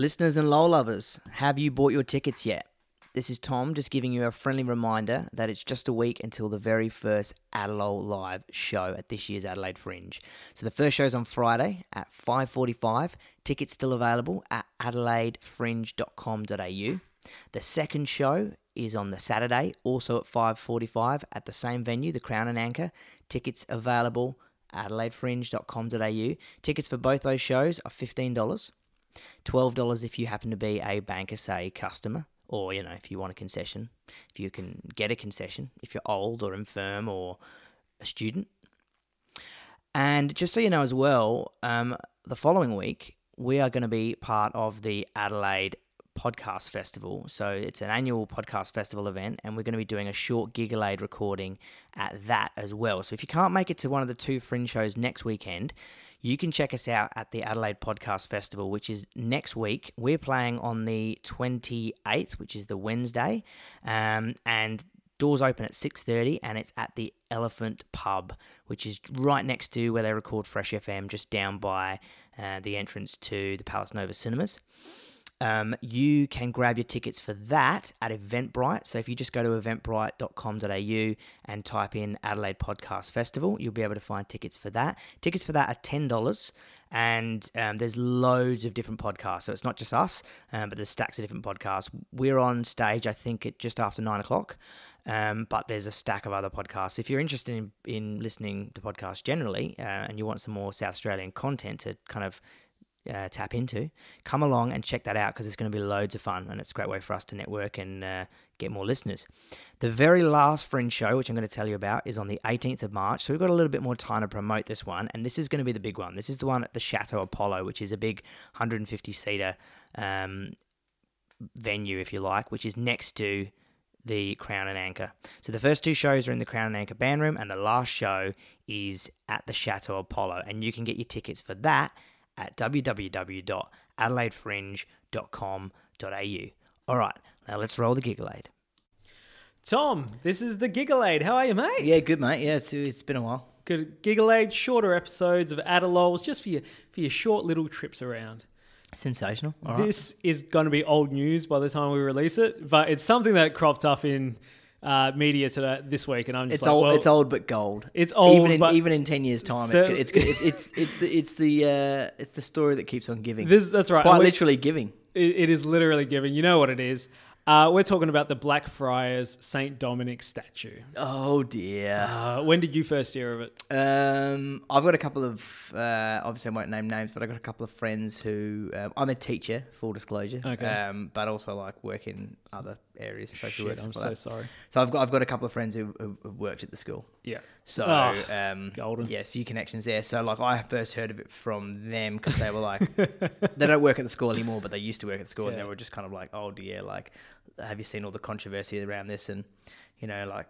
Listeners and low lovers, have you bought your tickets yet? This is Tom just giving you a friendly reminder that it's just a week until the very first Adelaide Live show at this year's Adelaide Fringe. So the first show is on Friday at 5:45. Tickets still available at adelaidefringe.com.au. The second show is on the Saturday, also at 5:45 at the same venue, the Crown and Anchor. Tickets available adelaidefringe.com.au. Tickets for both those shows are $15. $12 if you happen to be a BankSA customer, or, you know, if you want a concession, if you can get a concession, if you're old or infirm or a student. And just so you know as well, um, the following week, we are going to be part of the Adelaide Podcast Festival. So it's an annual podcast festival event, and we're going to be doing a short Gigalade recording at that as well. So if you can't make it to one of the two fringe shows next weekend, you can check us out at the Adelaide Podcast Festival, which is next week. We're playing on the 28th, which is the Wednesday, um, and doors open at 6.30 and it's at the elephant pub which is right next to where they record fresh fm just down by uh, the entrance to the palace nova cinemas um, you can grab your tickets for that at Eventbrite. So if you just go to eventbrite.com.au and type in Adelaide Podcast Festival, you'll be able to find tickets for that. Tickets for that are $10. And um, there's loads of different podcasts. So it's not just us, um, but there's stacks of different podcasts. We're on stage, I think, at just after nine o'clock. Um, but there's a stack of other podcasts. If you're interested in, in listening to podcasts generally uh, and you want some more South Australian content to kind of uh, tap into, come along and check that out because it's going to be loads of fun and it's a great way for us to network and uh, get more listeners. The very last Fringe show, which I'm going to tell you about, is on the 18th of March. So we've got a little bit more time to promote this one, and this is going to be the big one. This is the one at the Chateau Apollo, which is a big 150 seater um, venue, if you like, which is next to the Crown and Anchor. So the first two shows are in the Crown and Anchor band room, and the last show is at the Chateau Apollo, and you can get your tickets for that at www.adelaidefringe.com.au. All right, now let's roll the Gigalade. Tom, this is the Gigalade. How are you, mate? Yeah, good mate. Yeah, it's, it's been a while. Good Gigalade, shorter episodes of Adalols, just for your for your short little trips around. Sensational. All right. This is going to be old news by the time we release it, but it's something that cropped up in uh, media today this week, and I'm just It's like, old. well, it's old but gold. It's old, even in but- even in ten years' time. So- it's good. It's good. It's it's it's the it's the uh, it's the story that keeps on giving. This, that's right. Quite we- literally giving. It, it is literally giving. You know what it is. Uh, we're talking about the Blackfriars Saint Dominic statue. Oh dear. Uh, when did you first hear of it? Um, I've got a couple of uh, obviously I won't name names, but I've got a couple of friends who um, I'm a teacher, full disclosure. Okay. Um, but also like work in other areas, social Shit, work. I'm so that. sorry. So I've got I've got a couple of friends who, who, who worked at the school. Yeah. So Oh, um, golden. yeah, a few connections there. So like I first heard of it from them because they were like, they don't work at the school anymore, but they used to work at the school, and they were just kind of like, oh dear, like, have you seen all the controversy around this, and you know, like,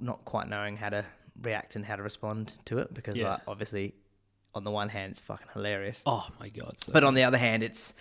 not quite knowing how to react and how to respond to it because Yeah. like obviously, on the one hand, it's fucking hilarious, Oh my god. So but on the other hand, it's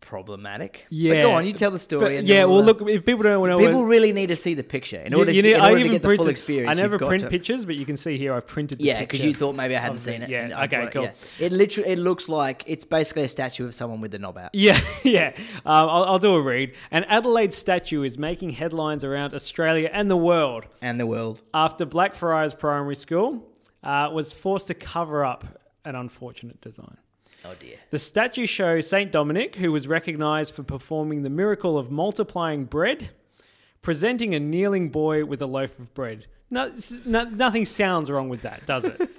problematic. but Yeah, go on, you tell the story. But and yeah, well, uh, look, if people don't know, people really need to see the picture in you- order, you need- in order to get the full experience. I never print to- pictures, but you can see here I printed. The Yeah, because you thought maybe I hadn't seen it. Yeah, okay, brought it- cool. yeah. It literally it looks like it's basically a statue of someone with the knob out. Yeah, yeah. Um, I'll, I'll do a read. An Adelaide statue is making headlines around Australia and the world And the world. after Blackfriars Primary School uh, was forced to cover up an unfortunate design. Oh dear. The statue shows Saint Dominic, who was recognized for performing the miracle of multiplying bread, presenting a kneeling boy with a loaf of bread. No, no, nothing sounds wrong with that, does it?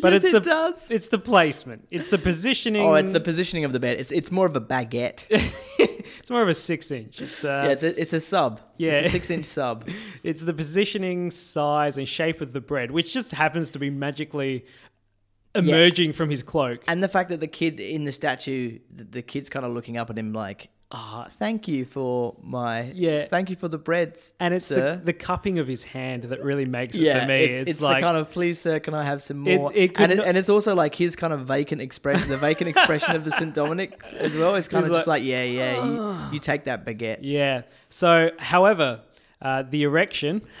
But Yes, it's it the does. it's the placement. It's the positioning. Oh, it's the positioning of the bed. It's it's more of a baguette. it's more of a six inch. It's uh, yeah, it's a it's a sub. Yeah. it's a six inch sub. It's the positioning, size, and shape of the bread, which just happens to be magically emerging from his cloak. And the fact that the kid in the statue, the, the kid's kind of looking up at him like, ah, thank you for my Yeah. thank you for the breads, And it's sir. the, the cupping of his hand that really makes it yeah, for me. it's, It's, it's like the kind of please, sir, can I have some It's- more? it and, it, not- and it's also like his kind of vacant expression, the vacant expression of the St. Dominic as well. It's kind He's of just like, like, yeah, yeah, you, you take that baguette. Yeah. So, however, uh, the erection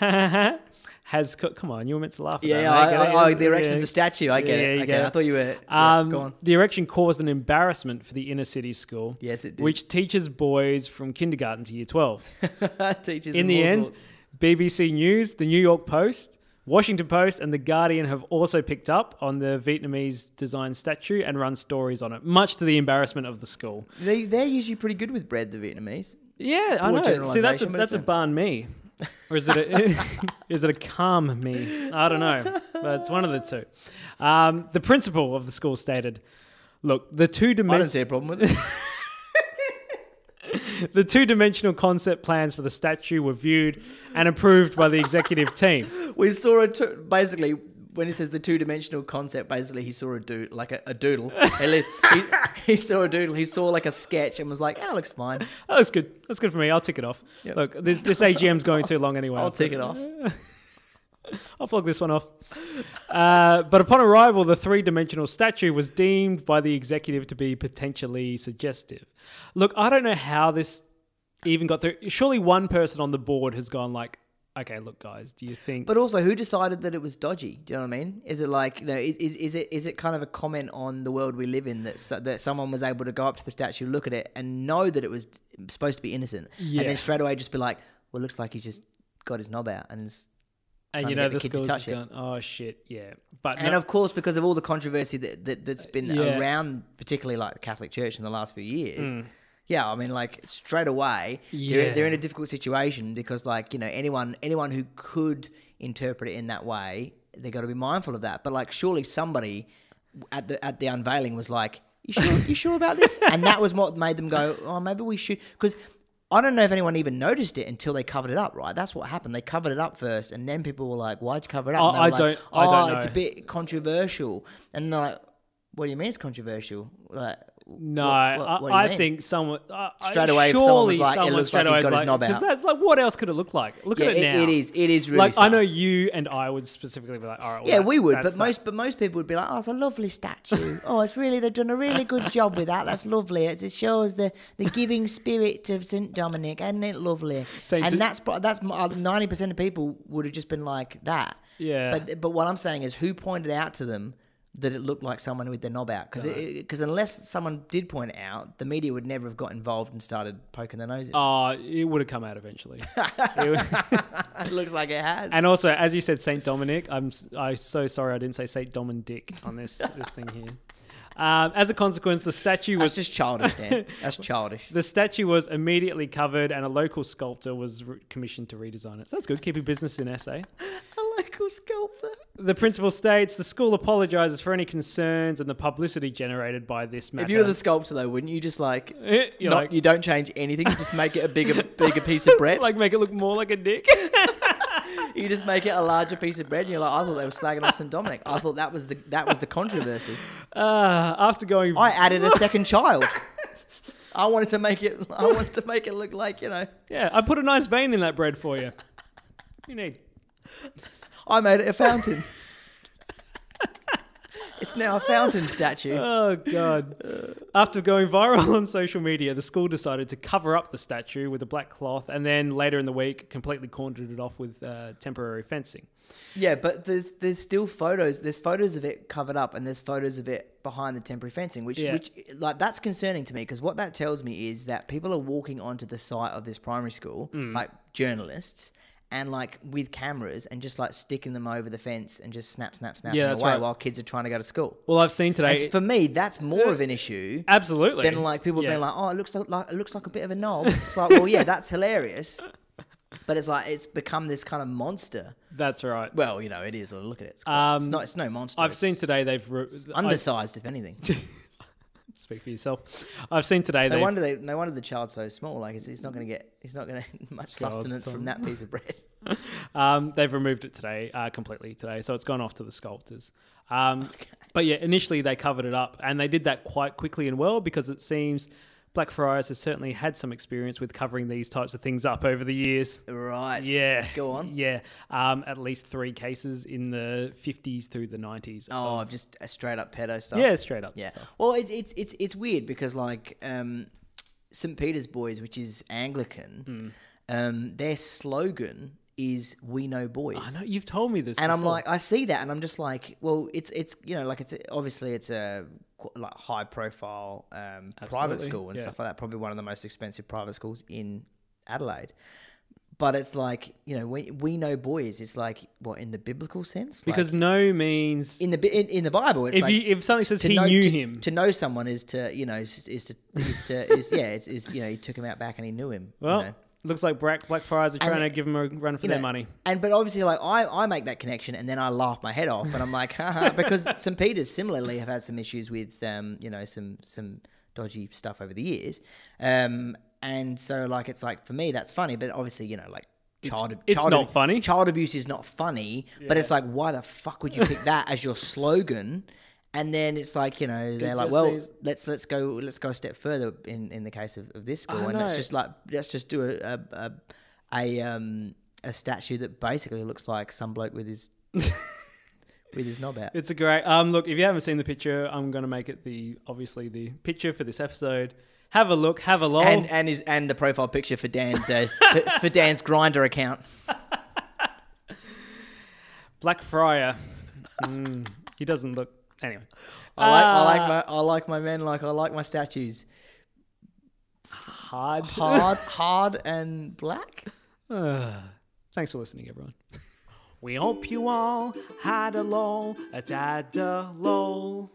has co- come on, you were meant to laugh. At Yeah, that, I? I, oh, the erection Yeah. of the statue. I get Yeah, it. okay, get I thought you were. yeah, Um, go on. the erection caused an embarrassment for the inner city school. Yes, it did. Which teaches boys from kindergarten to year 12. Teachers In the end, sorts. BBC News, the New York Post, Washington Post, and The Guardian have also picked up on the Vietnamese design statue and run stories on it, much to the embarrassment of the school. They, they're usually pretty good with bread, the Vietnamese. Yeah, I know. See, that's a, that's a banh mi. Or is it a, is it a calm me? I don't know, but it's one of the two. Um, the principal of the school stated, "Look, the two I don't dimensional see a problem with it. the two dimensional concept plans for the statue were viewed and approved by the executive team. we saw it t- basically when he says the two-dimensional concept. Basically, he saw a doodle, like a, a doodle. he, he, saw a doodle. He saw like a sketch and was like, "Oh, looks fine. Oh, that's good. That's good for me. I'll tick it off. Yep. Look, this this AGM's going too long anyway. I'll tick it off." I'll flog this one off. Uh, but upon arrival, the three dimensional statue was deemed by the executive to be potentially suggestive. Look, I don't know how this even got through. Surely one person on the board has gone like, okay, look, guys, do you think? But also, who decided that it was dodgy? Do you know what I mean? Is it like, you know, is, is, is it is it kind of a comment on the world we live in that so, that someone was able to go up to the statue, look at it, and know that it was supposed to be innocent, Yeah. and then straight away just be like, well, it looks like he just got his knob out, and it's, and you know the the to school's touch just it. going, oh shit, yeah. But and no- of course because of all the controversy that, that that's been Yeah. around, particularly like the Catholic Church in the last few years. Mm. Yeah, I mean, like straight away, Yeah. they're, they're in a difficult situation because, like, you know, anyone anyone who could interpret it in that way, they got to be mindful of that. But like, surely somebody at the at the unveiling was like, "You sure? You sure about this?" And that was what made them go, "Oh, maybe we should." Because I don't know if anyone even noticed it until they covered it up. Right? That's what happened. They covered it up first, and then people were like, "Why'd you cover it up?" Oh, And were I like, don't- I don't "Oh, it's a bit controversial," and they're like. What do you mean it's controversial? Like, No, what- what- what do you I, I think someone uh, Straight away, someone was surely like, it someone looks straight like he's got is his knob because out. that's like what else could it look like? Look yeah, at it, it, now. it is. It is really. like I know you and I would specifically be like, all right, well, Yeah, that- we would, but that. most but most people would be like, "Oh, it's a lovely statue. oh, it's really they've done a really good job with that. That's lovely. It, it shows the the giving spirit of Saint Dominic, isn't it lovely?" Saint and Do- that's that's ninety percent of people would have just been like that. Yeah. But but what I'm saying is, who pointed out to them that it looked like someone with their knob out? Because because unless someone did point it out, the media would never have got involved and started poking their nose in. Uh, it would have come out eventually. It would- it looks like it has. and also, as you said, Saint Dominic. I'm I so sorry I didn't say Saint Dominic on this this thing here. Um, as a consequence, the statue that's was just childish, Dan. That's childish. the statue was immediately covered, and a local sculptor was re- commissioned to redesign it. So that's good, keeping business in SA. Sculptor. The principal states the school apologizes for any concerns and the publicity generated by this matter. If you were the sculptor, though, wouldn't you just like Eh, you're not, like, you don't change anything. You just make it a bigger, bigger piece of bread. like make it look more like a dick. you just make it a larger piece of bread. And you're like, I thought they were slagging off St Dominic. I thought that was the that was the controversy. Uh, after going, I added a second child. I wanted to make it. I wanted to make it look like you know. yeah, I put a nice vein in that bread for you. You need. I made it a fountain. it's now a fountain statue. Oh god! After going viral on social media, the school decided to cover up the statue with a black cloth, and then later in the week, completely cornered it off with uh, temporary fencing. Yeah, but there's there's still photos. There's photos of it covered up, and there's photos of it behind the temporary fencing, which Yeah. which like that's concerning to me because what that tells me is that people are walking onto the site of this primary school, Mm. like journalists, and like with cameras and just like sticking them over the fence and just snap, snap, snap Yeah, away right. while kids are trying to go to school. Well, I've seen today. For me, that's more of an issue absolutely. than like people Yeah. being like, "Oh, it looks like, it looks like a bit of a knob." It's like, well, yeah, that's hilarious, but it's like it's become this kind of monster. That's right. Well, you know, it is. Look at it. It's, quite- it's Um, not. It's no monster. I've it's seen today they've re- undersized, if anything. speak for yourself. I've seen today No they wonder they. No wonder the child's so small. Like, he's, he's not going to get. He's not going to much God, sustenance son. from that piece of bread. um, they've removed it today uh, completely today, so it's gone off to the sculptors. Um, But yeah, initially they covered it up, and they did that quite quickly and well because it seems Blackfriars has certainly had some experience with covering these types of things up over the years. Right. Yeah. Go on. Yeah. Um, at least three cases in the 50s through the 90s. Oh, just a straight up pedo stuff. yeah, straight up. Yeah. So- Well, it's it's it's it's weird because like um, St Peter's Boys, which is Anglican, Hmm. um, their slogan is We Know Boys. I know you've told me this, and I'm like, I see that, and I'm just like, well, it's it's you know, like it's obviously it's a like high profile um, private school and yeah. stuff like that. Probably one of the most expensive private schools in Adelaide. But it's like you know, we we know boys. It's like what in the biblical sense, Like, because no means in the in, in the Bible, it's if like you if something says to he know, knew to, him, To know someone is to you know is, is to is to is yeah it's, is you know he took him out back and he knew him. you well, know. Looks like Black Blackfriars are trying And- to give him a run for you their know, money. And but obviously, like I, I make that connection, and then I laugh my head off, and I'm like, Haha, because St Peter's similarly have had some issues with, um, you know, some some dodgy stuff over the years, um, and so like it's like for me that's funny, but obviously you know like. Child, it's child not funny. Child abuse is not funny, but it's like, why the fuck would you pick that as your slogan? And then it's like, you know, they're like, well, let's let's go let's go a step further in, in the case of, of this school, I and let's just like let's just do a a, a, a um a statue that basically looks like some bloke with his with his knob out. It's a great. Um, look, if you haven't seen the picture, I'm gonna make it the obviously the picture for this episode. Have a look. Have a lol. And and his and the profile picture for Dan's uh, for, for Dan's Grindr account. Black Friar. Mm, he doesn't look. Anyway, I like I Uh, like my I like my men like I like my statues hard. hard hard and black. Thanks for listening, everyone. We hope you all had a lol, a dad a lol.